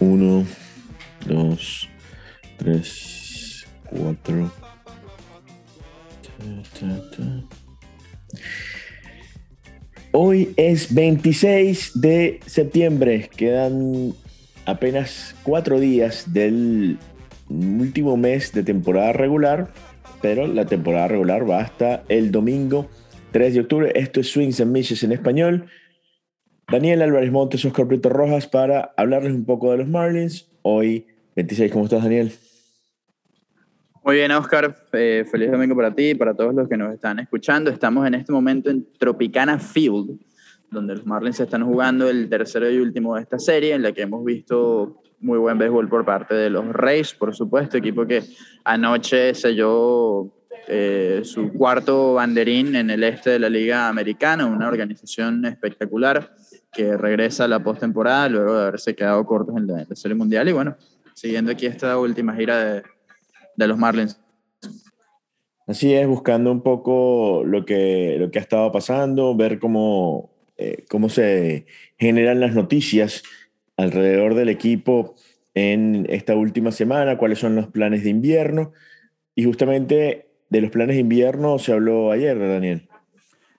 Uno, dos, tres, cuatro. Hoy es 26 de septiembre. Quedan apenas cuatro días del último mes de temporada regular, pero la temporada regular va hasta el domingo 3 de octubre. Esto es Swings and Misses en español. Daniel Álvarez Montes, Oscar Prieto Rojas para hablarles un poco de los Marlins. Hoy 26, ¿cómo estás Daniel? Muy bien, Oscar. Eh, feliz domingo para ti y para todos los que nos están escuchando. Estamos en este momento en Tropicana Field, donde los Marlins están jugando el tercero y último de esta serie, en la que hemos visto muy buen béisbol por parte de los Rays, por supuesto, equipo que anoche selló eh, su cuarto banderín en el este de la Liga Americana, una organización espectacular que regresa a la postemporada luego de haberse quedado cortos en la, Serie Mundial y bueno, siguiendo aquí esta última gira de, de, los Marlins. Así es, buscando un poco lo que, lo que ha estado pasando, ver cómo, eh, cómo se generan las noticias alrededor del equipo en esta última semana, cuáles son los planes de invierno. Y justamente de los planes de invierno se habló ayer, Daniel.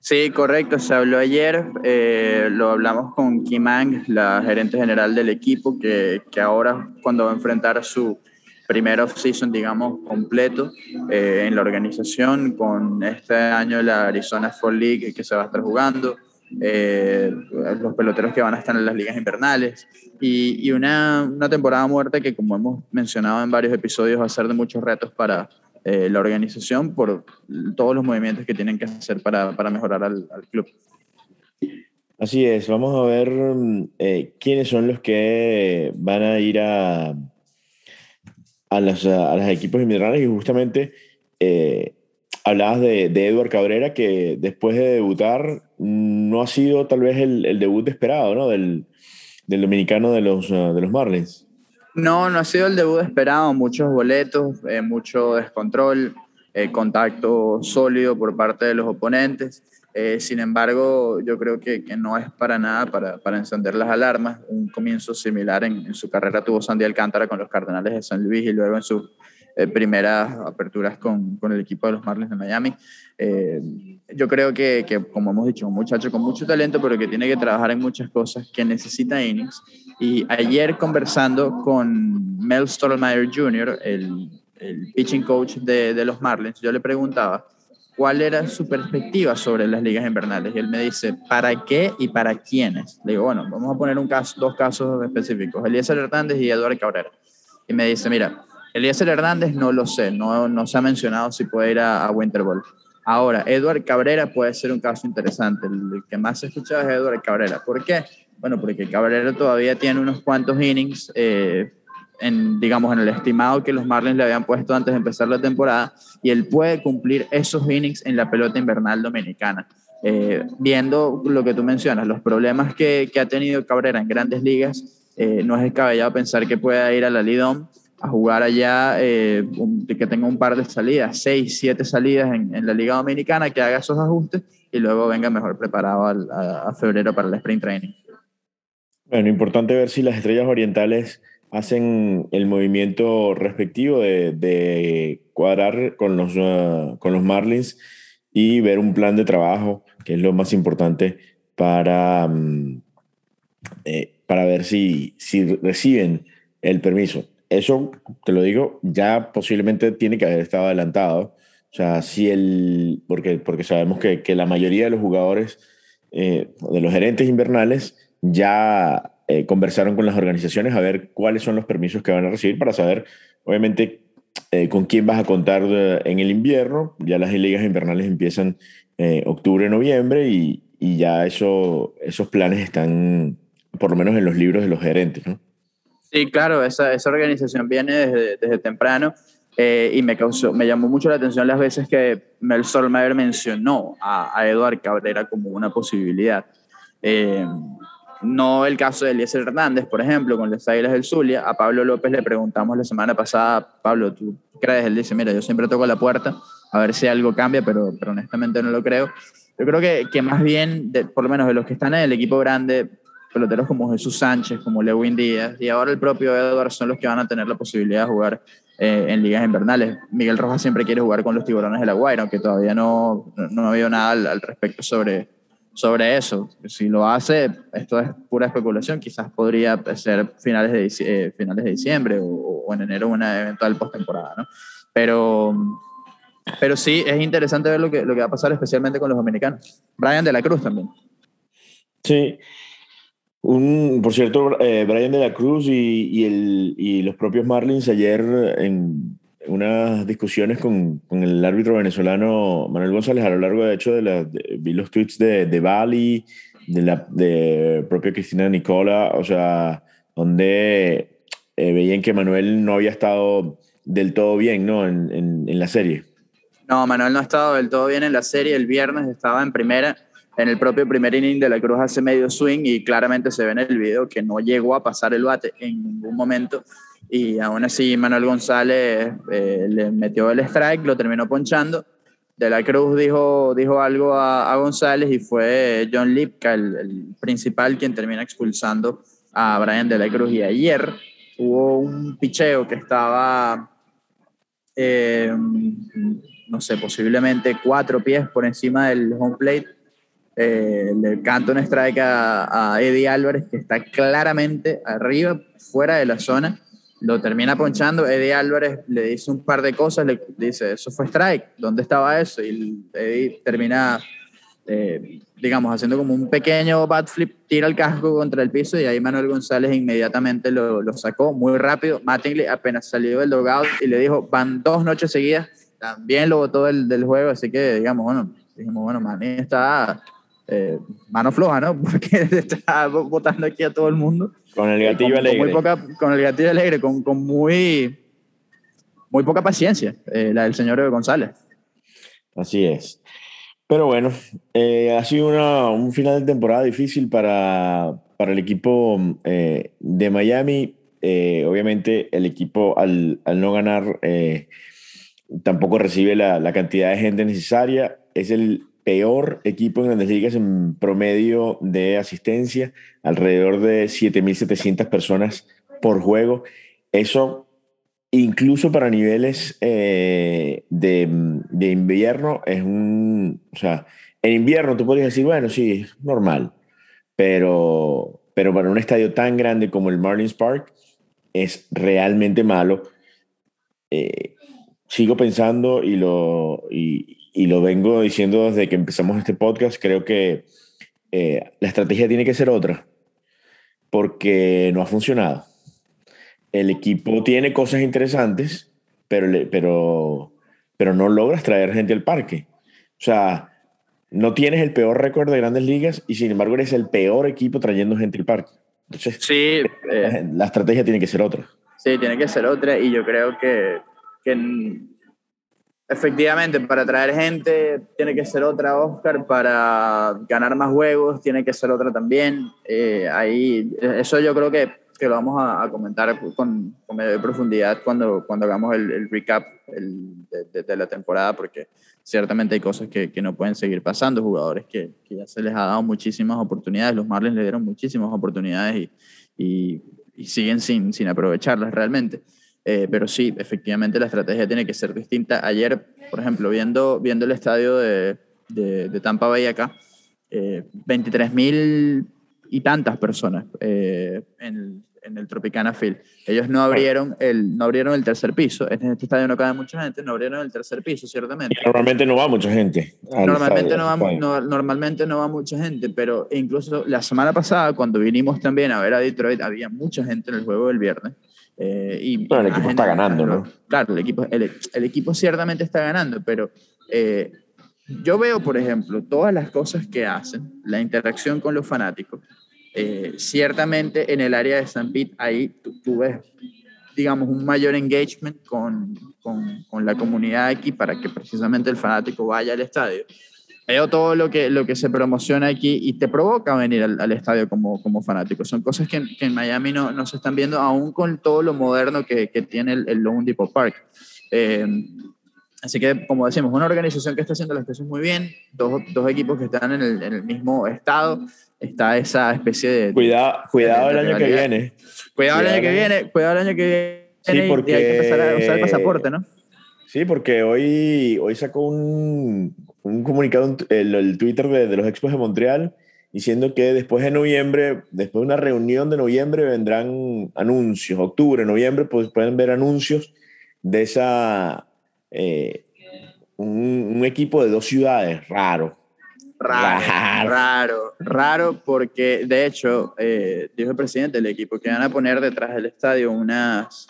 Sí, correcto, se habló ayer, eh, lo hablamos con Kim Ang, la gerente general del equipo, que, que ahora cuando va a enfrentar su primer off-season, digamos, completo eh, en la organización, con este año la Arizona Fall League que se va a estar jugando, eh, los peloteros que van a estar en las ligas invernales y, y una, una, temporada muerta que, como hemos mencionado en varios episodios, va a ser de muchos retos para eh, la organización por todos los movimientos que tienen que hacer para, para mejorar al, club. Así es, vamos a ver eh, quiénes son los que van a ir a, a, los, a los equipos invernales y justamente eh, hablabas de, de Edward Cabrera, que después de debutar no ha sido tal vez el, el debut esperado, ¿no? Del, del dominicano de los, uh, de los Marlins. No, no ha sido el debut esperado, muchos boletos, eh, mucho descontrol, eh, contacto sólido por parte de los oponentes. Sin embargo, yo creo que, no es para nada para, para encender las alarmas. Un comienzo similar en, en, su carrera tuvo Sandy Alcántara con los Cardenales de San Luis y luego en sus eh, primeras aperturas con, con, el equipo de los Marlins de Miami. Eh, yo creo que, que, como hemos dicho, un muchacho con mucho talento, pero que tiene que trabajar en muchas cosas, que necesita innings. Y ayer conversando con Mel Stottlemyre Jr., el, el pitching coach de, de los Marlins, yo le preguntaba cuál era su perspectiva sobre las ligas invernales. Y él me dice, ¿para qué y para quiénes? Le digo, bueno, vamos a poner un caso, dos casos específicos, Eliezer Hernández y Eduardo Cabrera. Y me dice, mira, Eliezer Hernández no lo sé, no, no se ha mencionado si puede ir a, a Winter Ball. Ahora, Eduard Cabrera puede ser un caso interesante. El que más se escucha es Eduard Cabrera. ¿Por qué? Bueno, porque Cabrera todavía tiene unos cuantos innings, eh, en, digamos, en el estimado que los Marlins le habían puesto antes de empezar la temporada, y él puede cumplir esos innings en la pelota invernal dominicana. Eh, viendo lo que tú mencionas, los problemas que, que ha tenido Cabrera en grandes ligas, eh, no es descabellado pensar que pueda ir a la Lidom a jugar allá, eh, un, que tenga un par de salidas, seis, siete salidas en, en, la Liga Dominicana, que haga esos ajustes y luego venga mejor preparado al, a, a, febrero para el sprint training. Bueno, importante ver si las estrellas orientales hacen el movimiento respectivo de, de cuadrar con los, uh, con los Marlins y ver un plan de trabajo, que es lo más importante para, um, eh, para ver si, si reciben el permiso eso, te lo digo, ya posiblemente tiene que haber estado adelantado. O sea, si el, porque, porque sabemos que, que la mayoría de los jugadores, eh, de los gerentes invernales, ya eh, conversaron con las organizaciones a ver cuáles son los permisos que van a recibir para saber, obviamente, eh, con quién vas a contar en el invierno. Ya las ligas invernales empiezan eh, octubre, noviembre y, y ya eso, esos planes están, por lo menos en los libros de los gerentes, ¿no? Sí, claro, esa, esa organización viene desde, desde temprano eh, y me, causó, me llamó mucho la atención las veces que Mel Solmeier mencionó a, a Eduard Cabrera como una posibilidad. Eh, no el caso de Eliezer Hernández, por ejemplo, con las Águilas del Zulia. A Pablo López le preguntamos la semana pasada, Pablo, ¿tú crees? Él dice, mira, yo siempre toco la puerta a ver si algo cambia, pero, pero honestamente no lo creo. Yo creo que, que más bien, por lo menos de los que están en el equipo grande, peloteros como Jesús Sánchez, como Lewin Díaz y ahora el propio Edward son los que van a tener la posibilidad de jugar eh, en ligas invernales. Miguel Rojas siempre quiere jugar con los tiburones de la Guaira, aunque todavía no, no ha habido nada al, respecto sobre, sobre eso. Si lo hace, esto es pura especulación, quizás podría ser finales de, eh, finales de diciembre o, en enero una eventual postemporada, ¿no? Pero, pero sí, es interesante ver lo que, lo que va a pasar, especialmente con los dominicanos. Brian de la Cruz también. Sí, un, por cierto, eh, Brian de la Cruz y, y, el, y, los propios Marlins ayer en unas discusiones con, con, el árbitro venezolano Manuel González a lo largo de hecho de, la, vi los tweets de, de Bali, de la de propia Cristina Nicola, o sea, donde eh, veían que Manuel no había estado del todo bien, ¿no? En, en, en la serie. No, Manuel no ha estado del todo bien en la serie. El viernes estaba en primera en el propio primer inning de la Cruz hace medio swing y claramente se ve en el video que no llegó a pasar el bate en ningún momento y aún así Manuel González eh, le metió el strike, lo terminó ponchando. De la Cruz dijo, dijo algo a, a González y fue John Lipka, el, el, principal, quien termina expulsando a Brian de la Cruz. Y ayer hubo un picheo que estaba, eh, no sé, posiblemente cuatro pies por encima del home plate eh, le canta un strike a, a, Eddie Álvarez, que está claramente arriba, fuera de la zona. Lo termina ponchando. Eddie Álvarez le dice un par de cosas, le dice, eso fue strike, ¿dónde estaba eso? Y Eddie termina, eh, digamos, haciendo como un pequeño bat flip, tira el casco contra el piso y ahí Manuel González inmediatamente lo, lo sacó muy rápido. Mattingly apenas salió del dogout y le dijo, van dos noches seguidas, también lo botó del, del juego, así que, digamos, bueno, dijimos, bueno, Manny está eh, mano floja, ¿no? Porque está votando aquí a todo el mundo. Con el gatillo con, alegre. Con, muy poca, con el gatillo alegre, con, con muy, muy poca paciencia, eh, la del señor González. Así es. Pero bueno, eh, ha sido una, un final de temporada difícil para, para el equipo eh, de Miami. Eh, obviamente el equipo al, al no ganar tampoco recibe la, la cantidad de gente necesaria. Es el peor equipo en grandes ligas en promedio de asistencia, alrededor de 7.700 personas por juego. Eso incluso para niveles eh, de, de, invierno es un... O sea, en invierno tú podrías decir, bueno, sí, normal, pero, pero para un estadio tan grande como el Marlins Park es realmente malo. Eh, sigo pensando y lo... y lo vengo diciendo desde que empezamos este podcast, creo que eh, la estrategia tiene que ser otra, porque no ha funcionado. El equipo tiene cosas interesantes, pero, pero, pero no logras traer gente al parque. O sea, no tienes el peor récord de grandes ligas y sin embargo eres el peor equipo trayendo gente al parque. Entonces, sí, eh, la estrategia tiene que ser otra. Sí, tiene que ser otra y yo creo que, que Efectivamente, para traer gente tiene que ser otra Oscar, para ganar más juegos tiene que ser otra también. Eh, ahí, eso yo creo que, que lo vamos a, comentar con, con mayor profundidad cuando, cuando hagamos el, recap el, de, de, la temporada, porque ciertamente hay cosas que, que no pueden seguir pasando, jugadores que, que, ya se les ha dado muchísimas oportunidades, los Marlins le dieron muchísimas oportunidades y, y, y siguen sin, sin aprovecharlas realmente. Eh, pero sí, efectivamente la estrategia tiene que ser distinta. Ayer, por ejemplo, viendo, viendo el estadio de, de, de Tampa Bay acá, eh, 23 mil y tantas personas eh, en, en, el Tropicana Field. Ellos no abrieron, el, no abrieron el tercer piso. En este estadio no cabe mucha gente, no abrieron el tercer piso, ciertamente. Y normalmente no va mucha gente. Normalmente no, va, no, normalmente no va mucha gente, pero incluso la semana pasada, cuando vinimos también a ver a Detroit, había mucha gente en el juego del viernes. Eh, y, bueno, el equipo está ganando, ¿no? Claro, el equipo, el, el equipo ciertamente está ganando, pero eh, yo veo, por ejemplo, todas las cosas que hacen, la interacción con los fanáticos. Eh, ciertamente en el área de San Pete, ahí tú, tú, ves, digamos, un mayor engagement con, con, con, la comunidad aquí para que precisamente el fanático vaya al estadio. Veo todo lo que, lo que se promociona aquí y te provoca venir al, estadio como, como fanático. Son cosas que, que en Miami no, no, se están viendo, aún con todo lo moderno que, que tiene el, el Lone Depot Park. Eh, así que, como decimos, una organización que está haciendo las cosas muy bien, dos, dos equipos que están en el, en el, mismo estado, está esa especie de... Cuidado, cuidado el año que viene. Cuidado, el año que viene, cuidado el año que viene. Sí, porque... Y hay que empezar a usar el pasaporte, ¿no? Sí, porque hoy, hoy sacó un, un comunicado, el, el Twitter de, de, los Expos de Montreal, diciendo que después de noviembre, después de una reunión de noviembre, vendrán anuncios. Octubre, noviembre, pues pueden ver anuncios de esa. Eh, un, un, equipo de dos ciudades, raro. Raro, raro, raro, porque de hecho, eh, dijo el presidente del equipo que van a poner detrás del estadio unas,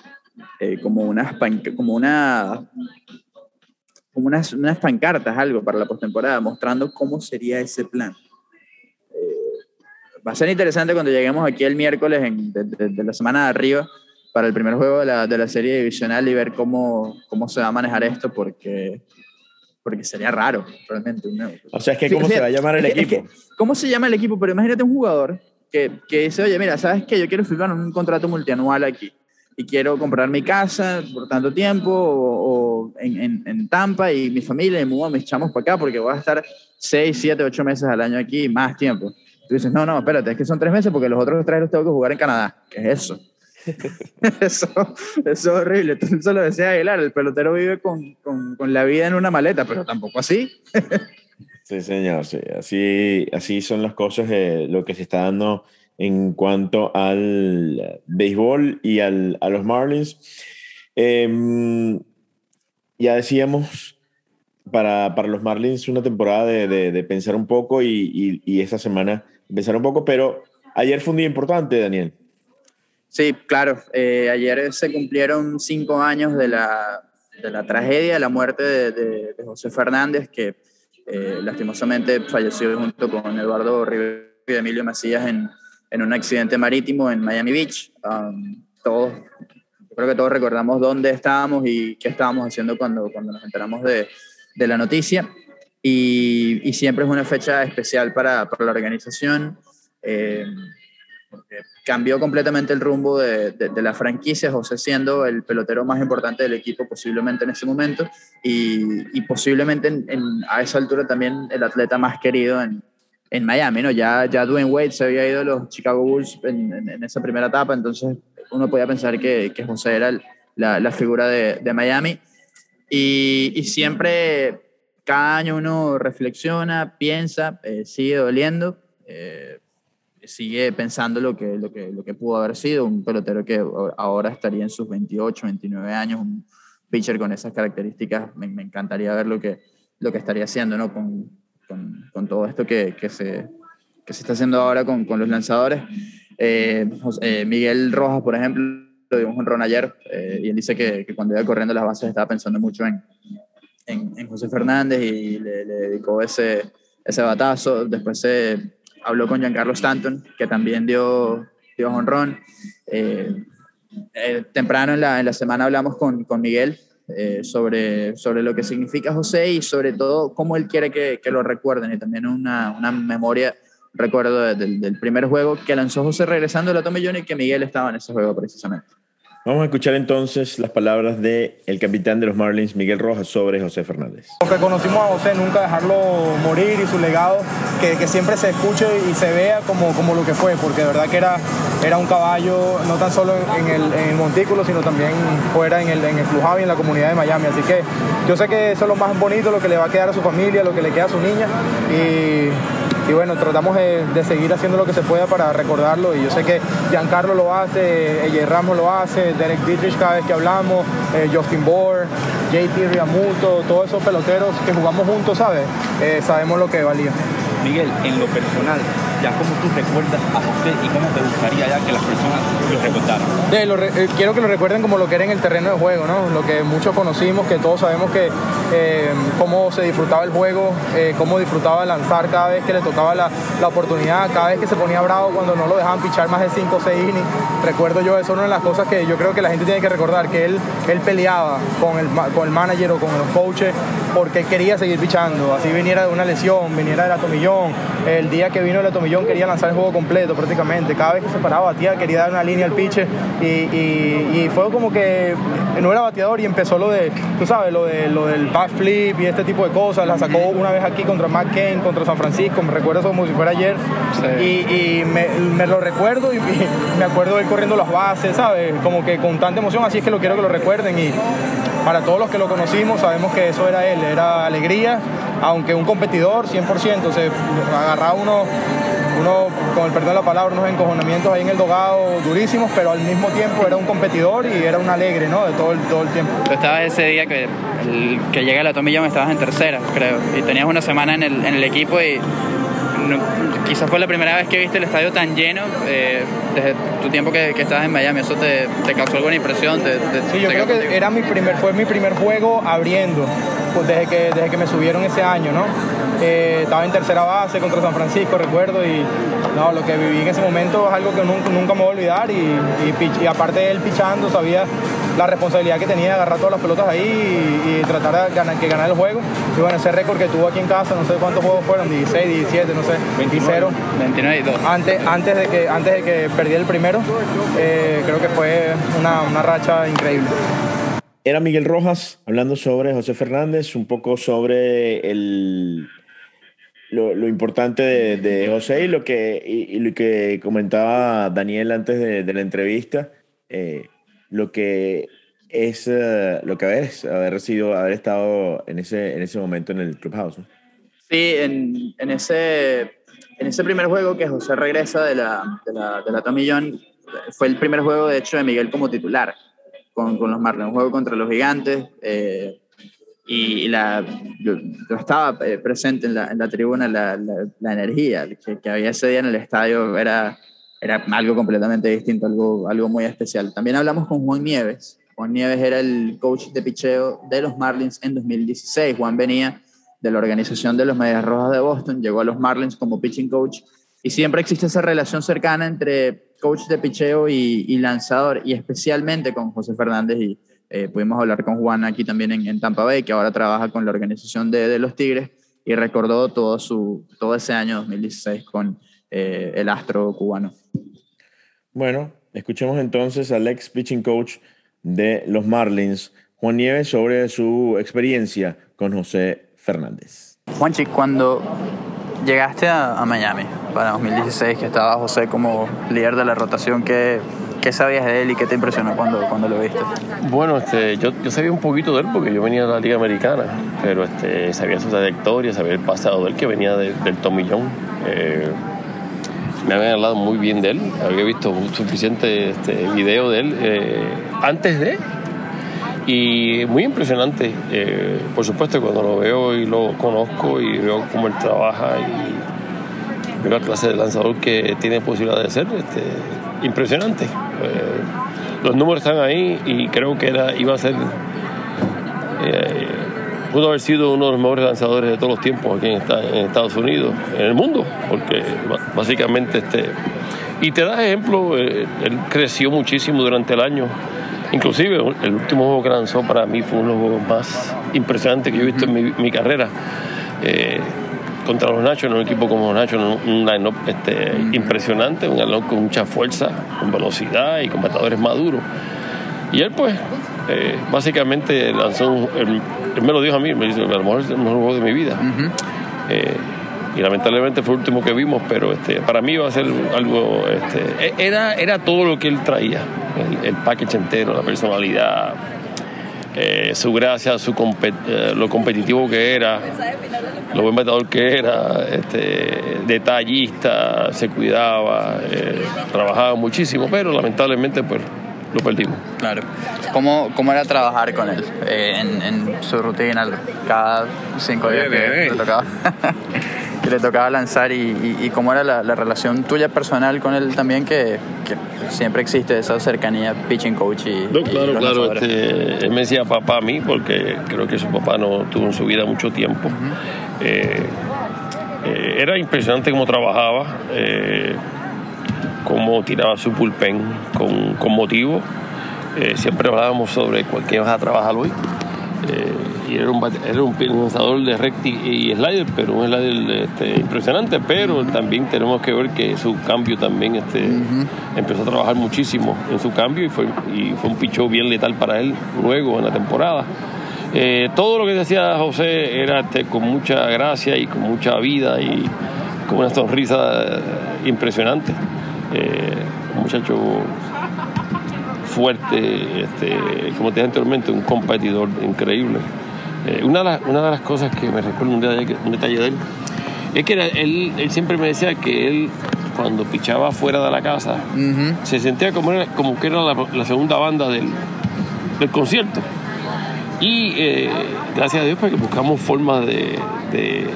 eh, como unas, como una como unas, unas pancartas, algo para la postemporada, mostrando cómo sería ese plan. Eh, va a ser interesante cuando lleguemos aquí el miércoles en, de, de, de, la semana de arriba para el primer juego de la, de la serie divisional y ver cómo, cómo se va a manejar esto, porque, porque sería raro, realmente. O sea, es que ¿cómo sí, se va a llamar el es equipo? Que, es que, ¿Cómo se llama el equipo? Pero imagínate un jugador que, que dice, oye, mira, ¿sabes qué? Yo quiero firmar un contrato multianual aquí y quiero comprar mi casa por tanto tiempo o, o en, en, en, Tampa y mi familia y muevo mis chamos para acá porque voy a estar 6, 7, 8 meses al año aquí, más tiempo. Tú dices, no, no, espérate, es que son 3 meses porque los otros 3 los tengo que jugar en Canadá. ¿Qué es eso? eso, eso es horrible. Tú eso lo decía Aguilar, el pelotero vive con, con, con la vida en una maleta, pero tampoco así. sí, señor, sí. Así, así son las cosas, eh, lo que se está dando en cuanto al béisbol y al, a los Marlins. Eh, ya decíamos, para, para, los Marlins una temporada de, de, pensar un poco y, y, y, semana pensar un poco, pero ayer fue un día importante, Daniel. Sí, claro. Eh, ayer se cumplieron cinco años de la, de la tragedia, la muerte de, José Fernández, que eh, lastimosamente falleció junto con Eduardo Rivera y Emilio Macías en, en un accidente marítimo en Miami Beach. Um, todos, creo que todos recordamos dónde estábamos y qué estábamos haciendo cuando, cuando nos enteramos de, de la noticia. Y, y, siempre es una fecha especial para, para la organización. Eh, cambió completamente el rumbo de, de, de, la franquicia, José siendo el pelotero más importante del equipo posiblemente en ese momento y, y posiblemente en, en, a esa altura también el atleta más querido en, en Miami, ¿no? Ya, ya Dwayne Wade se había ido a los Chicago Bulls en, en, esa primera etapa, entonces uno podía pensar que, que José era la, la, figura de, de Miami. Y, y, siempre, cada año uno reflexiona, piensa, eh, sigue doliendo, eh, sigue pensando lo que, lo, que, lo que pudo haber sido, un pelotero que ahora estaría en sus 28, 29 años, un pitcher con esas características, me, me encantaría ver lo que, lo que estaría haciendo, ¿no? Con, con, todo esto que, que, se, que se está haciendo ahora con, con los lanzadores. Eh, eh, Miguel Rojas, por ejemplo, dio un jonrón ayer eh, y él dice que, que, cuando iba corriendo las bases estaba pensando mucho en, en, José Fernández y le, dedicó ese, ese batazo. Después se habló con Giancarlo Stanton, que también dio, dio jonrón. temprano en la, en la semana hablamos con, con Miguel eh, sobre, sobre lo que significa José y sobre todo cómo él quiere que, que lo recuerden y también una, una memoria, recuerdo de, de, del primer juego que lanzó José regresando de la Tommy y que Miguel estaba en ese juego precisamente. Vamos a escuchar entonces las palabras el capitán de los Marlins, Miguel Rojas, sobre José Fernández. Lo que conocimos a José, nunca dejarlo morir y su legado, que, que, siempre se escuche y se vea como, como lo que fue, porque de verdad que era, era un caballo, no tan solo en el, montículo, sino también fuera en el, en el Flujado y en la comunidad de Miami. Así que yo sé que eso es lo más bonito, lo que le va a quedar a su familia, lo que le queda a su niña. Y y bueno, tratamos de, seguir haciendo lo que se pueda para recordarlo y yo sé que Giancarlo lo hace, Ella Ramos lo hace, Derek Dietrich cada vez que hablamos, eh, Justin Bohr, JT Riamuto, todos esos peloteros que jugamos juntos, ¿sabes? Eh, sabemos lo que valía. Miguel, en lo personal, ya cómo tú recuerdas a José y cómo te gustaría ya que las personas lo recordaran. Re eh, quiero que lo recuerden como lo que era en el terreno de juego, ¿no? Lo que muchos conocimos, que todos sabemos que eh, cómo se disfrutaba el juego, eh, cómo disfrutaba lanzar cada vez que le tocaba la, la, oportunidad, cada vez que se ponía bravo cuando no lo dejaban pichar más de 5 o 6 innings. Recuerdo yo, eso es una de las cosas que yo creo que la gente tiene que recordar, que él, él peleaba con el, con el manager o con los coaches porque quería seguir pichando, así viniera de una lesión, viniera del atomillón, el día que vino el atomillón quería lanzar el juego completo prácticamente, cada vez que se paraba batía quería dar una línea al pitcher y, y, y fue como que no era bateador y empezó lo de, tú sabes, lo, de, lo del back flip y este tipo de cosas. La sacó una vez aquí contra McCain, contra San Francisco, me recuerdo eso como si fuera ayer. Y, y me, me, lo recuerdo y, y, me acuerdo de él corriendo las bases, ¿sabes? Como que con tanta emoción, así es que lo quiero que lo recuerden. Y para todos los que lo conocimos, sabemos que eso era él, era alegría, aunque un competidor 100%, se agarraba uno uno, con el perdón de la palabra, unos encojonamientos ahí en el dogado durísimos, pero al mismo tiempo era un competidor y era un alegre, ¿no? De todo el, todo el tiempo. Tú estabas ese día que, el, que llega la tomilla, me estabas en tercera, creo, y tenías una semana en el, en el equipo y no, quizás fue la primera vez que viste el estadio tan lleno eh, desde tu tiempo que, que, estabas en Miami. ¿Eso te, te causó alguna impresión? Te, te, sí, yo creo que era mi primer, fue mi primer juego abriendo, pues desde que, desde que me subieron ese año, ¿no? Eh, estaba en tercera base contra San Francisco, recuerdo, y no, lo que viví en ese momento es algo que nunca, nunca me voy a olvidar. Y, y, y aparte de él pichando, sabía la responsabilidad que tenía de agarrar todas las pelotas ahí y, y tratar de ganar, que ganar el juego. Y bueno, ese récord que tuvo aquí en casa, no sé cuántos juegos fueron, 16, 17, no sé, 29, 29 y 2. Antes, antes, de que, antes de que perdiera el primero, eh, creo que fue una, una racha increíble. Era Miguel Rojas hablando sobre José Fernández, un poco sobre el, lo, lo, importante de, de, José y lo que, y, y, lo que comentaba Daniel antes de, de la entrevista, eh, lo que es uh, lo que es haber sido, haber estado en ese, en ese momento en el clubhouse. ¿no? Sí, en, en, ese, en ese primer juego que José regresa de la, de la, de la Tomillón, fue el primer juego de hecho de Miguel como titular con, con los Marlins, un juego contra los Gigantes. Eh, y la, yo, yo estaba eh, presente en la, en la tribuna, la, la, la energía que, que, había ese día en el estadio era, era algo completamente distinto, algo, algo muy especial. También hablamos con Juan Nieves. Juan Nieves era el coach de picheo de los Marlins en 2016. Juan venía de la organización de los Medias Rojas de Boston, llegó a los Marlins como pitching coach y siempre existe esa relación cercana entre coach de picheo y, y lanzador y especialmente con José Fernández y, eh, pudimos hablar con Juan aquí también en, en, Tampa Bay, que ahora trabaja con la organización de, de, los Tigres y recordó todo, su, todo ese año 2016 con eh, el astro cubano. Bueno, escuchemos entonces al ex pitching coach de los Marlins, Juan Nieves, sobre su experiencia con José Fernández. Juanchi, cuando llegaste a, a Miami para 2016, que estaba José como líder de la rotación, que ¿Qué sabías de él y qué te impresionó cuando, cuando lo viste? Bueno, este, yo, yo, sabía un poquito de él porque yo venía de la Liga Americana, pero este, sabía su trayectoria, sabía el pasado de él, que venía de, del Tomillón. Eh, me habían hablado muy bien de él, había visto suficiente este, video de él eh, antes de y muy impresionante. Eh, por supuesto, cuando lo veo y lo conozco y veo cómo él trabaja y veo la clase de lanzador que tiene posibilidad de ser, este, impresionante. Eh, los números están ahí y creo que era, iba a ser, eh, pudo haber sido uno de los mejores lanzadores de todos los tiempos aquí en, Estados Unidos, en el mundo, porque básicamente este... Y te das ejemplo, eh, él creció muchísimo durante el año. Inclusive el último juego que lanzó para mí fue uno de los juegos más impresionantes que yo he visto en mi, mi carrera. Eh, contra los Nachos, en un equipo como los Nachos, un line-up este, impresionante, un line con mucha fuerza, con velocidad y con bateadores maduros. Y él, pues, eh, básicamente lanzó él, él, me lo dijo a mí, me dice, a lo mejor es el mejor juego de mi vida. Uh -huh. eh, y lamentablemente fue el último que vimos, pero este, para mí iba a ser algo, este, era, era todo lo que él traía, el, el package entero, la personalidad, eh, su gracia, su compet eh, lo competitivo que era, lo buen bateador que era, este, detallista, se cuidaba, eh, trabajaba muchísimo, pero lamentablemente pues lo perdimos. Claro. ¿Cómo, cómo era trabajar con él en, en, su rutina cada cinco días que le tocaba? que le tocaba lanzar y, y- y cómo era la, la relación tuya personal con él también, que, que siempre existe esa cercanía pitching coach y, No, y claro, los claro. este, él me decía papá a mí porque creo que su papá no tuvo en su vida mucho tiempo. Eh, eh, era impresionante cómo trabajaba, eh, cómo tiraba su bullpen con, con motivo. Eh, siempre hablábamos sobre con qué vas a trabajar hoy. Eh, y era un, era un lanzador de recti y slider, pero un slider este, impresionante. Pero también tenemos que ver que su cambio también este, empezó a trabajar muchísimo en su cambio y fue, y fue un pichó bien letal para él luego en la temporada. Eh, todo lo que decía José era este, con mucha gracia y con mucha vida y con una sonrisa impresionante. Eh, un muchacho fuerte, este, como te dije anteriormente, un competidor increíble. Eh, una, de las, una de las cosas que me recuerdo un detalle, un detalle de él es que era- él, él siempre me decía que él, cuando pichaba fuera de la casa, se sentía como, era- como que era la, la segunda banda del, del concierto. Y eh, gracias a Dios porque buscamos formas de, de-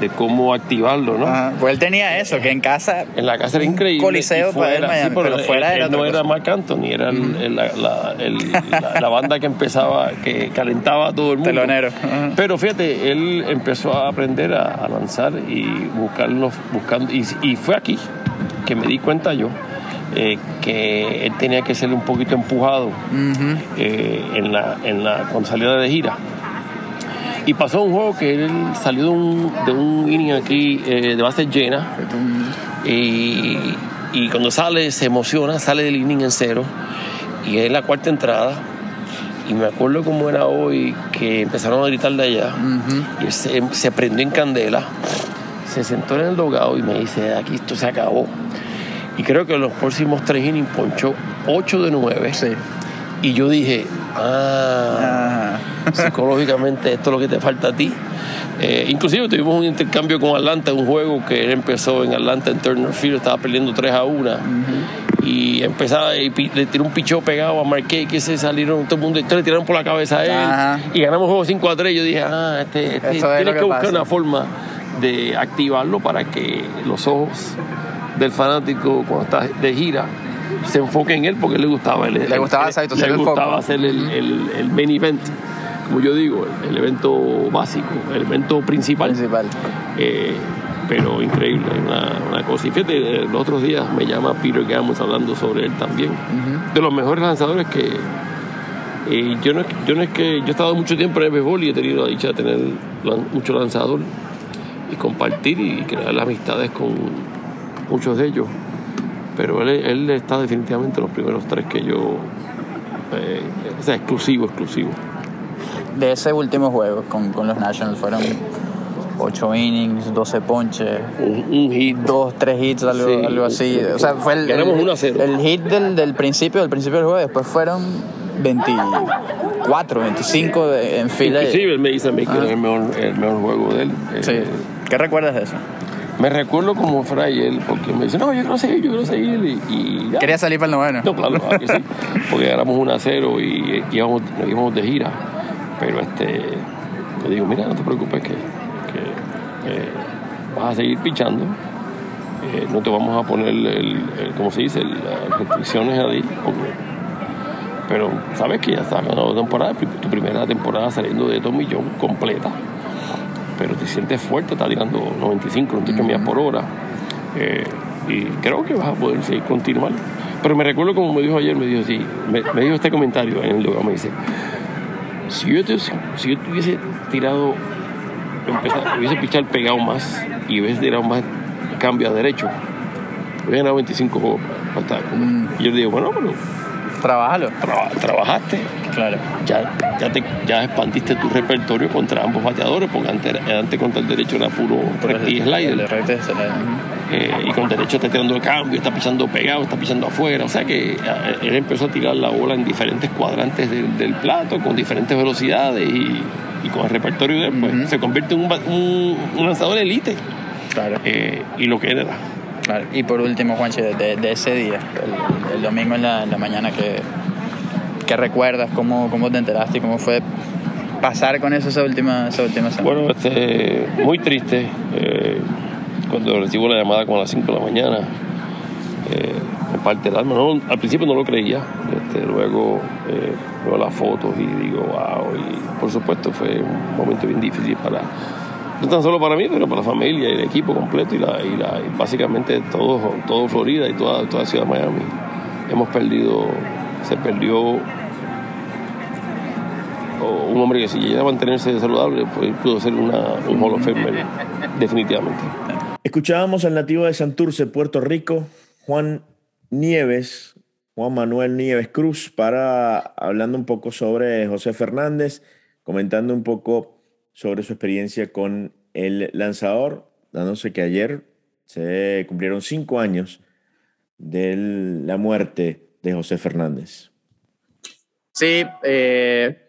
de cómo activarlo, ¿no? Ajá. Pues él tenía eso, que en casa En la casa era increíble. coliseo y para él, Miami, pero él- fuera él era no era. Marc Anthony, era el- el- la, la- el- la- la banda que empezaba, que calentaba a todo el mundo. Telonero. Ajá. Pero fíjate, él empezó a aprender a, a lanzar y buscarlos, buscando. Y, y fue aquí que me di cuenta yo eh, que él tenía que ser un poquito empujado eh, en la, en la, cuando salía de gira. Y pasó un juego que él salió de un, de un inning aquí eh, de base llena y, y cuando sale se emociona, sale del inning en cero y es la cuarta entrada. Y me acuerdo cómo era hoy que empezaron a gritar de allá y él se, se prendió en candela, se sentó en el dogado y me dice, aquí esto se acabó. Y creo que en los próximos tres innings ponchó 8 de 9. Sí. Y yo dije, ah, Ajá. Psicológicamente esto es lo que te falta a ti. Eh, inclusive tuvimos un intercambio con Atlanta, un juego que él empezó en Atlanta en Turner Field, estaba perdiendo 3 a 1. Y empezaba y le tiró un pichó pegado a Marquez que se salieron todo el mundo, entonces le tiraron por la cabeza a él Ajá. y ganamos juego 5 a 3. Yo dije, ah, este, este es tienes que, que buscar una forma de activarlo para que los ojos del fanático cuando está de gira se enfoquen en él porque le gustaba el, Le gustaba, le el gustaba hacer el, el, el main event como yo digo el, evento básico el evento principal, Principal. Eh, pero increíble una, una cosa y fíjate eh, los otros días me llama Peter Gamos hablando sobre él también de los mejores lanzadores que eh, yo no, es- yo no es que yo he estado mucho tiempo en el béisbol y he tenido la dicha de tener lan- mucho lanzador y compartir y crear amistades con muchos de ellos. Pero él, él está definitivamente en los primeros tres que yo. eh, o sea, exclusivo, exclusivo. De ese último juego con, con los Nationals fueron 8 innings, 12 ponches, Un, un hit. dos, tres hits, algo, Sí. algo así. O sea, fue el, el, 1 a 0. el hit del, del principio, del principio del juego. Después fueron 24, 25 de- en fila. Inclusive él me dice a mí que Ah. es el mejor, el mejor juego de él. Eh, Sí. ¿Qué recuerdas de eso? Me recuerdo como fuera ayer, porque me dice, no, yo quiero seguir, yo quiero seguir. Y, y ya. Quería salir para el noveno. No, claro, claro que sí. Porque ganamos 1 a 0 y íbamos, nos íbamos de gira. Pero este, le digo, mira, no te preocupes que, que, eh, vas a seguir pichando. Eh, no te vamos a poner, el, el- ¿cómo se dice? Las restricciones ahí. porque- pero sabes que ya estás ganando temporada, tu primera temporada saliendo de 2 millones completa. Pero te sientes fuerte, estás tirando 95, 98 millas por hora. Eh, y creo que vas a poder seguir continuar. Pero me recuerdo como me dijo ayer, me dijo así, me, me dijo este comentario en el lugar, me dice, si yo, te, si yo tuviese tirado, empezar, hubiese pichado pegado más y hubiese tirado más cambio a derecho, hubiera ganado 25 juegos. hasta- Y yo le digo, bueno, pero Trabájalo. traba- trabajaste, Claro. ya, ya, te, ya expandiste tu repertorio contra ambos bateadores, porque antes, antes contra el derecho era puro recti y slider. El recto y slider. Eh, y con derecho está tirando el cambio, está pisando pegado, está pisando afuera. O sea que eh, él empezó a tirar la bola en diferentes cuadrantes del, del plato, con diferentes velocidades y, y con el repertorio de él, pues, se convierte en un, ba- un- un lanzador elite. Claro. Eh, y lo que él era. Claro. Y por último, Juanchi, de, de- de ese día, el, el domingo en la, en la mañana, que, que recuerdas? ¿Cómo, ¿Cómo te enteraste y cómo fue pasar con eso esa última, esa última semana? Bueno, este, muy triste. eh, cuando recibo la llamada como a las 5 de la mañana, eh, en parte del alma. No, al principio no lo creía, este, luego eh, veo las fotos y digo, wow, y por supuesto fue un momento bien difícil para, no tan solo para mí, pero para la familia y el equipo completo y, la, y, básicamente todo, todo Florida y toda, toda Ciudad de Miami. Hemos perdido, se perdió un hombre que si llega a mantenerse saludable pues, pudo ser un Hall definitivamente. Escuchábamos al nativo de Santurce, Puerto Rico, Juan Nieves, Juan Manuel Nieves Cruz, para hablando un poco sobre José Fernández, comentando un poco sobre su experiencia con el lanzador, dándose que ayer se cumplieron cinco años de la muerte de José Fernández. Sí, eh,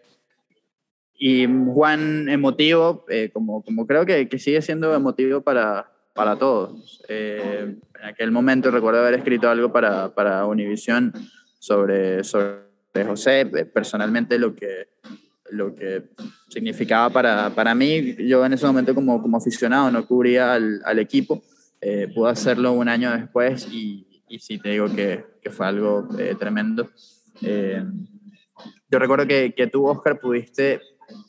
y Juan emotivo, eh, como, como creo que, que, sigue siendo emotivo para, para todos. Eh, en aquel momento recuerdo haber escrito algo para, para Univision sobre, sobre José, eh, personalmente lo que, lo que significaba para, para mí. Yo en ese momento como, como aficionado no cubría al, al equipo, eh, pude hacerlo un año después y, y sí te digo que, que fue algo tremendo. yo recuerdo que, que tú, Oscar, pudiste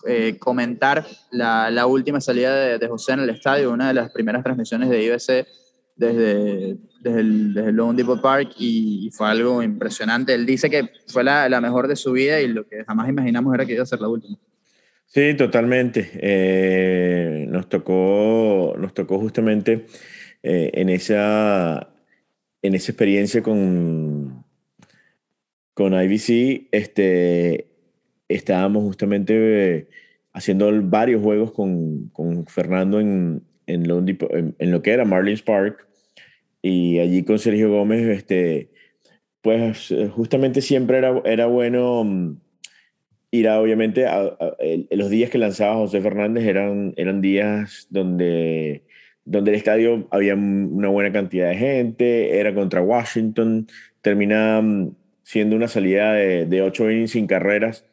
eh, comentar la, última salida de, José en el estadio, una de las primeras transmisiones de IBC desde, desde, el, desde Lone Depot Park y, y, fue algo impresionante. Él dice que fue la, la, mejor de su vida y lo que jamás imaginamos era que iba a ser la última. Sí, totalmente. Eh, nos, tocó, nos tocó justamente eh, en, esa, en esa experiencia con, con IBC, este, estábamos justamente haciendo varios juegos con, con Fernando en, en, lo, en, en, lo que era Marlins Park. Y allí con Sergio Gómez, este, pues justamente siempre era, era bueno mm, ir a, obviamente, a, a, los días que lanzaba José Fernández eran, eran días donde, donde el estadio había una buena cantidad de gente, era contra Washington, termina mm, siendo una salida de, de ocho innings sin carreras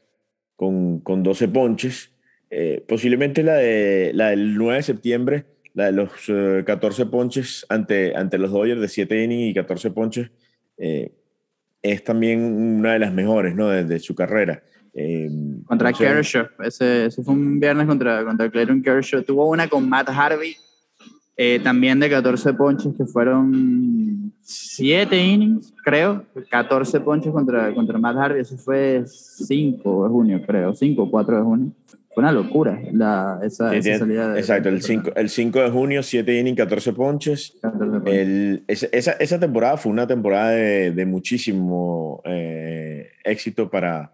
con, con 12 ponches. Eh, posiblemente la, de, la del 9 de septiembre, la de los uh, 14 ponches ante, ante los Dodgers de 7 innings y 14 ponches, eh, es también una de las mejores ¿no? de, de su carrera. Eh, contra Kershaw, ese, ese, fue un viernes contra, contra Clayton Kershaw. Tuvo una con Matt Harvey, eh, también de 14 ponches, que fueron 7 innings, creo. 14 ponches contra, contra Matt Harvey. Eso fue 5 de junio, creo. 5 o 4 de junio. Fue una locura la, esa, esa salida. De, exacto, el 5, el 5 de junio, 7 innings, 14 ponches. 14 ponches. El, esa, esa temporada fue una temporada de, de muchísimo eh, éxito para,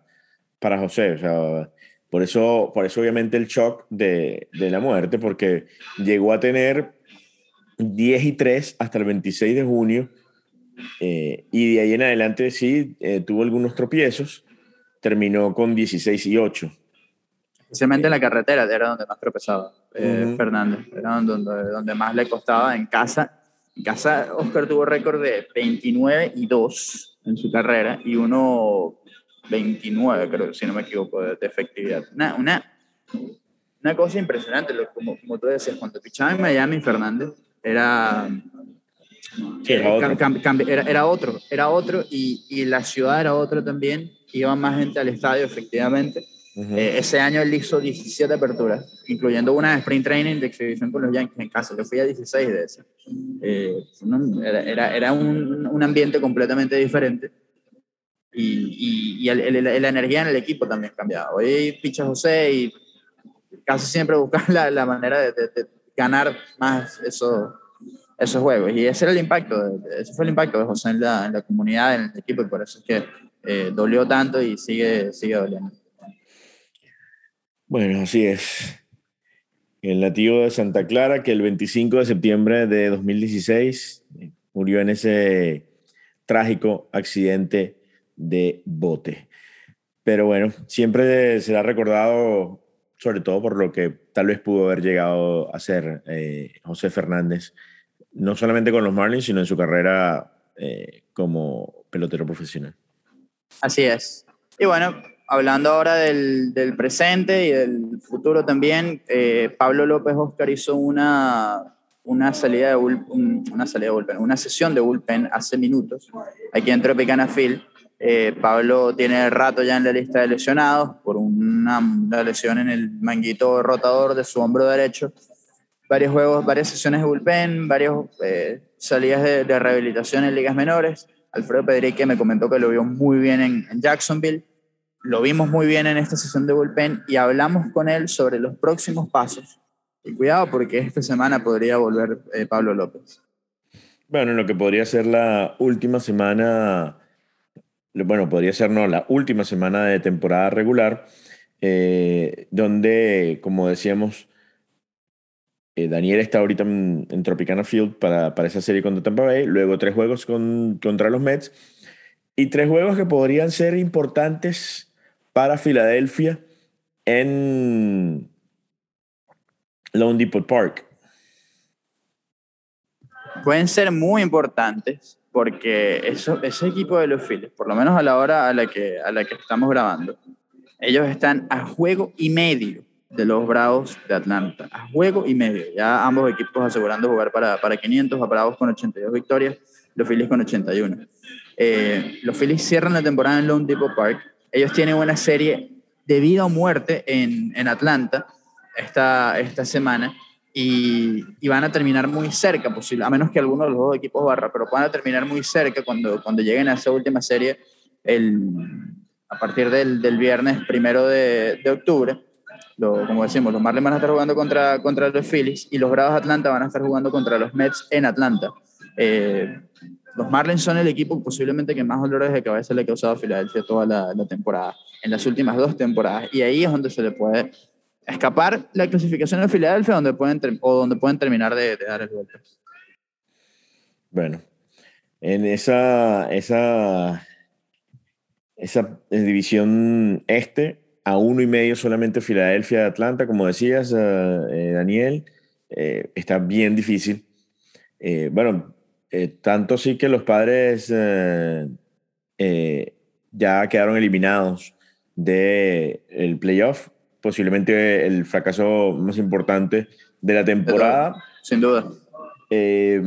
para José. O sea, por eso, por eso obviamente el shock de, de la muerte, porque llegó a tener 10 y 3 hasta el 26 de junio. Eh, y de ahí en adelante sí eh, tuvo algunos tropiezos. Terminó con 16 y 8. Especialmente en la carretera era donde más tropezaba eh, uh -huh. Fernández. Era donde, donde más le costaba en casa. En casa, Oscar tuvo récord de 29 y 2 en su carrera y uno 29, creo, si no me equivoco, de, de efectividad. Una, una, una cosa impresionante, como, como tú decías, cuando pichaba en Miami Fernández, era, era, otro. Era, era, otro, era otro y, y, la ciudad era otra también, iba más gente al estadio efectivamente. Uh -huh. eh, ese año él hizo 17 aperturas, incluyendo una de sprint training de exhibición con los Yankees en casa, yo fui a 16 de esas. Eh, era, era, era un, un, ambiente completamente diferente y, y, y el, el, la energía en el equipo también cambiaba. Hoy picha José y casi siempre buscar la, la manera de, de, de ganar más eso, esos juegos. Y ese era el impacto, ese fue el impacto de José en la, en la comunidad, en el equipo, y por eso es que eh, dolió tanto y sigue, sigue doliendo. Bueno, así es. El nativo de Santa Clara, que el 25 de septiembre de 2016 murió en ese trágico accidente de bote. Pero bueno, siempre será recordado sobre todo por lo que tal vez pudo haber llegado a ser eh, José Fernández, no solamente con los Marlins, sino en su carrera eh, como pelotero profesional. Así es. Y bueno, hablando ahora del, del presente y del futuro también, eh, Pablo López Oscar hizo una, una salida de bullpen, una salida de bullpen, una sesión de bullpen hace minutos aquí en Tropicana Field. Eh, Pablo tiene rato ya en la lista de lesionados por una, lesión en el manguito rotador de su hombro derecho. Varios juegos, varias sesiones de bullpen, varias eh, salidas de, rehabilitación en ligas menores. Alfredo Pedrique me comentó que lo vio muy bien en, en Jacksonville. Lo vimos muy bien en esta sesión de bullpen y hablamos con él sobre los próximos pasos y cuidado porque esta semana podría volver eh, Pablo López. Bueno, lo que podría ser la última semana, bueno, podría ser no, la última semana de temporada regular, eh, donde, como decíamos, eh, Daniel está ahorita en, Tropicana Field para, para esa serie contra Tampa Bay, luego tres juegos con, contra los Mets y tres juegos que podrían ser importantes para Filadelfia en Lone Depot Park? Pueden ser muy importantes porque eso, ese equipo de los Phillies, por lo menos a la hora a la, que, a la que estamos grabando, ellos están a juego y medio de los Bravos de Atlanta, a juego y medio. Ya ambos equipos asegurando jugar para, para 500, a Bravos con 82 victorias, los Phillies con 81. Eh, los Phillies cierran la temporada en Lone Depot Park. Ellos tienen una serie de vida o muerte en, en Atlanta esta, esta semana y, y, van a terminar muy cerca, posible, a menos que alguno de los dos equipos barra, pero van a terminar muy cerca cuando, cuando lleguen a esa última serie el, a partir del, del viernes primero de, de octubre. Lo, como decimos, los Marlins van a estar jugando contra, contra los Phillies y los Bravos Atlanta van a estar jugando contra los Mets en Atlanta. Eh, los Marlins son el equipo posiblemente que más dolores de cabeza le ha causado a Filadelfia toda la, la temporada, en las últimas dos temporadas. Y ahí es donde se le puede escapar la clasificación de Filadelfia donde pueden o donde pueden terminar de, dar el golpe. Bueno, en esa, esa, esa división este, a uno y medio solamente Filadelfia de Atlanta, como decías, eh, Daniel, eh, está bien difícil. Eh, bueno, tanto sí que los padres ya quedaron eliminados del el playoff posiblemente el fracaso más importante de la temporada. Sin duda. Eh,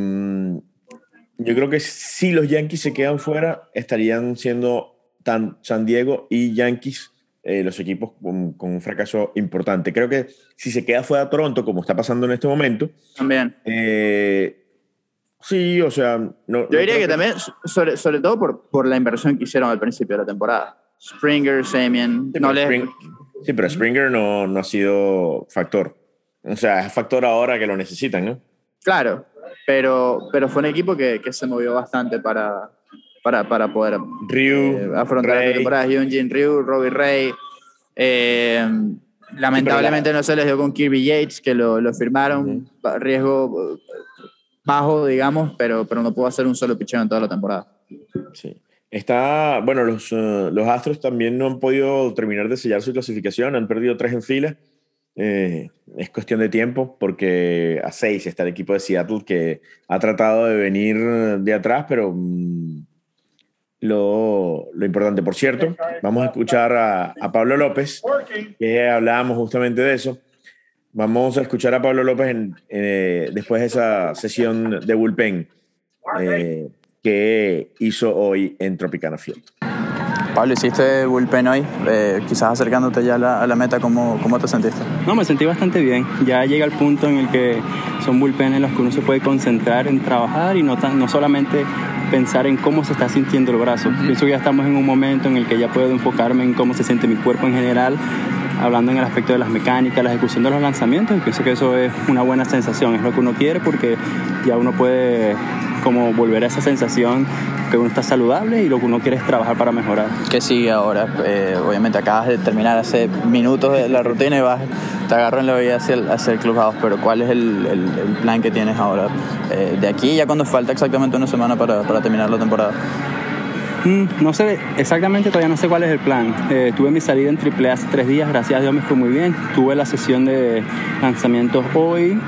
yo creo que si los Yankees se quedan fuera, estarían siendo tan San Diego y Yankees eh, los equipos con, con, un fracaso importante. Creo que si se queda fuera Toronto, como está pasando en este momento, también. Eh, sí, o sea. No, yo diría que, que, también, sobre, sobre todo por, por la inversión que hicieron al principio de la temporada. Springer, Semien, sí, no le, Spring, Sí, pero Springer no, no ha sido factor. O sea, es factor ahora que lo necesitan, ¿no? Claro, pero, pero fue un equipo que, que se movió bastante para, para, para poder Ryu, eh, afrontar Ray. la temporada. Hyunjin Ryu, Robbie Ray. Eh, lamentablemente Sí, no se les dio con Kirby Yates, que lo, lo firmaron, Uh -huh. riesgo eh, bajo, digamos, pero, pero no pudo hacer un solo picheo en toda la temporada. Sí. Está, bueno, los, uh, los Astros también no han podido terminar de sellar su clasificación, han perdido tres en fila. Eh, es cuestión de tiempo porque a seis está el equipo de Seattle que ha tratado de venir de atrás, pero mmm, lo, lo, importante, por cierto, vamos a escuchar a, a, Pablo López, que hablábamos justamente de eso. Vamos a escuchar a Pablo López en, eh, después de esa sesión de bullpen. Eh, que hizo hoy en Tropicana Field. Pablo, hiciste bullpen hoy, eh, quizás acercándote ya a la, a la, meta, ¿cómo, ¿cómo te sentiste? No, me sentí bastante bien. Ya llega el punto en el que son bullpen en los que uno se puede concentrar en trabajar y no, tan, no solamente pensar en cómo se está sintiendo el brazo. Uh -huh. Pienso que ya estamos en un momento en el que ya puedo enfocarme en cómo se siente mi cuerpo en general, hablando en el aspecto de las mecánicas, la ejecución de los lanzamientos, y pienso que eso es una buena sensación, es lo que uno quiere porque ya uno puede como volver a esa sensación que uno está saludable y lo que uno quiere es trabajar para mejorar. ¿Qué sigue ahora? Eh, obviamente acabas de terminar hace minutos de la rutina y vas, te agarro en la vida hacia el, hacia el clubhouse, pero ¿cuál es el, el, el plan que tienes ahora? Eh, de aquí ya cuando falta exactamente una semana para, para terminar la temporada. Mm, no sé exactamente, todavía no sé cuál es el plan. Eh, tuve mi salida en AAA hace tres días, gracias a Dios me fue muy bien. Tuve la sesión de lanzamientos hoy,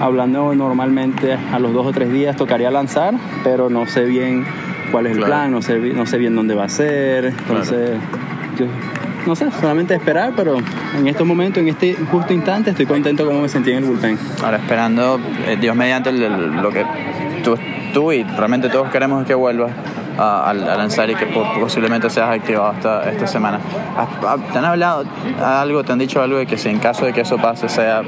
hablando normalmente a los dos o tres días tocaría lanzar, pero no sé bien cuál es el Claro. plan, no sé, no sé bien dónde va a ser. Entonces, yo no sé, solamente esperar, pero en estos momentos, en este justo instante, estoy contento como me sentí en el bullpen. Ahora esperando, eh, Dios mediante, el- el- lo que tú, tú y realmente todos queremos es que vuelvas a, a- lanzar y que po- posiblemente seas activado esta, esta semana. ¿Has- ha- ¿Te han hablado algo, te han dicho algo de que si en caso de que eso pase sea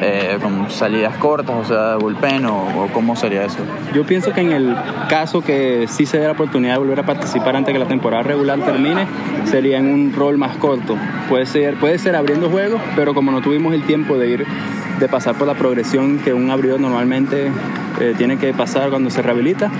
eh, con salidas cortas, o sea, bullpen o, o cómo sería eso? Yo pienso que en el caso que sí se dé la oportunidad de volver a participar antes que la temporada regular termine, sería en un rol más corto. Puede ser, puede ser abriendo juegos, pero como no tuvimos el tiempo de ir, de pasar por la progresión que un abridor normalmente eh, tiene que pasar cuando se rehabilita,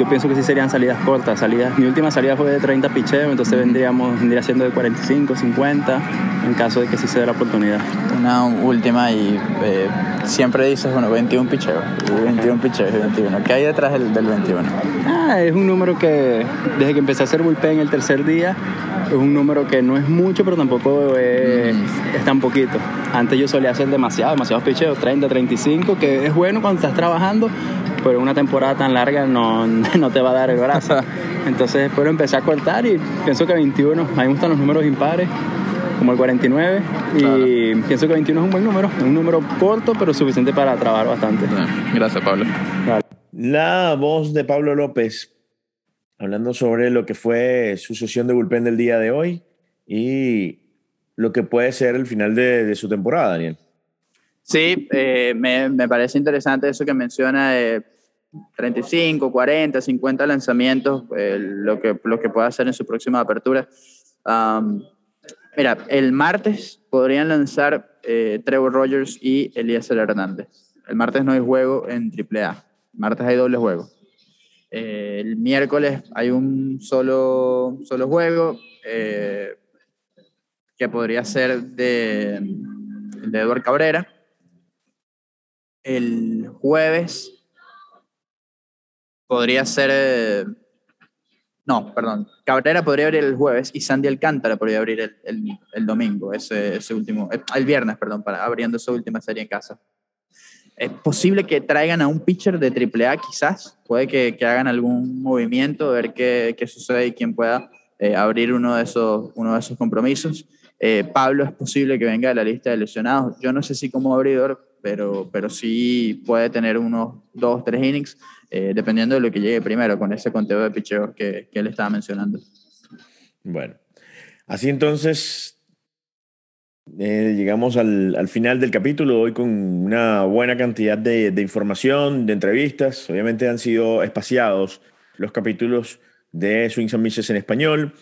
yo pienso que sí serían salidas cortas. Salidas, mi última salida fue de 30 picheos, entonces vendríamos, vendría siendo de 45, 50, en caso de que sí se dé la oportunidad. Una última y eh, siempre dices, bueno, 21 picheos, y 21 picheos y 21. ¿Qué hay detrás del, del 21? Ah, es un número que desde que empecé a hacer bullpen el tercer día, es un número que no es mucho, pero tampoco es, es tan poquito. Antes yo solía hacer demasiado, demasiados picheos, 30, 35, que es bueno cuando estás trabajando, pero una temporada tan larga no, no te va a dar el brazo. Entonces espero empezar a cortar y pienso que 21, a mí me gustan los números impares, como el 49, y pienso que 21 es un buen número, es un número corto, pero suficiente para trabajar bastante. Gracias, Pablo. La voz de Pablo López, hablando sobre lo que fue su sesión de bullpen del día de hoy y lo que puede ser el final de, de su temporada, Daniel. Sí, eh, me, me parece interesante eso que menciona de 35, 40, 50 lanzamientos, eh, lo, que, lo que pueda hacer en su próxima apertura. Mira, el martes podrían lanzar eh, Trevor Rogers y Eliezer Hernández. El martes no hay juego en AAA. Martes hay doble juego. El miércoles hay un solo, solo juego que podría ser de, de Edward Cabrera. El jueves podría ser. no, perdón. Cabrera podría abrir el jueves y Sandy Alcántara podría abrir el, el- domingo, ese, ese último. eh, El viernes, perdón, para abriendo esa última serie en casa. Es posible que traigan a un pitcher de AAA, quizás. Puede que, que hagan algún movimiento, ver qué, qué sucede y quién pueda eh, abrir uno de, esos, uno de esos compromisos. Eh, Pablo es posible que venga de la lista de lesionados. Yo no sé si como abridor, pero, pero sí puede tener unos dos, tres innings, eh, dependiendo de lo que llegue primero con ese conteo de picheos que, que él estaba mencionando. Bueno, así entonces eh, llegamos al, al final del capítulo, hoy con una buena cantidad de, de información, de entrevistas. Obviamente han sido espaciados los capítulos de Swings and Misses en español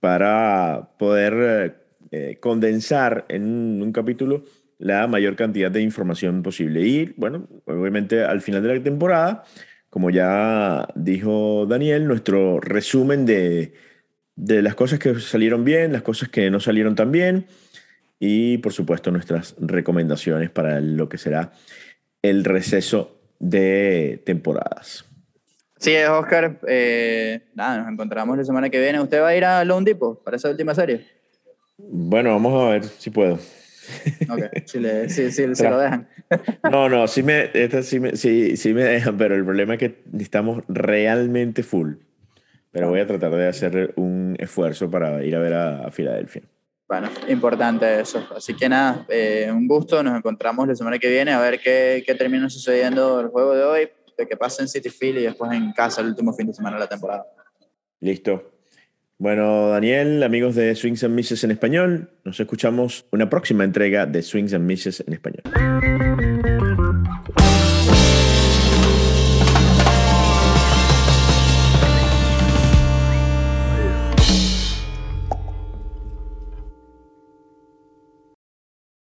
para poder eh, condensar en un capítulo la mayor cantidad de información posible. Y bueno, obviamente al final de la temporada, como ya dijo Daniel, nuestro resumen de, de las cosas que salieron bien, las cosas que no salieron tan bien y por supuesto nuestras recomendaciones para lo que será el receso de temporadas. Sí, es Oscar. Eh, nada, nos encontramos la semana que viene. ¿Usted va a ir a Lone Depot para esa última serie? Bueno, vamos a ver si puedo. Ok, si, le, si, si- si lo dejan. No, no, sí me, esta sí, me, sí, sí me dejan, pero el problema es que estamos realmente full. Pero voy a tratar de hacer un esfuerzo para ir a ver a, a Filadelfia. Bueno, importante eso. Así que nada, eh, un gusto. Nos encontramos la semana que viene a ver qué, qué termina sucediendo el juego de hoy, de que pasa en City Field y después en casa el último fin de semana de la temporada. Listo. Bueno, Daniel, amigos de Swings and Misses en español, nos escuchamos una próxima entrega de Swings and Misses en español.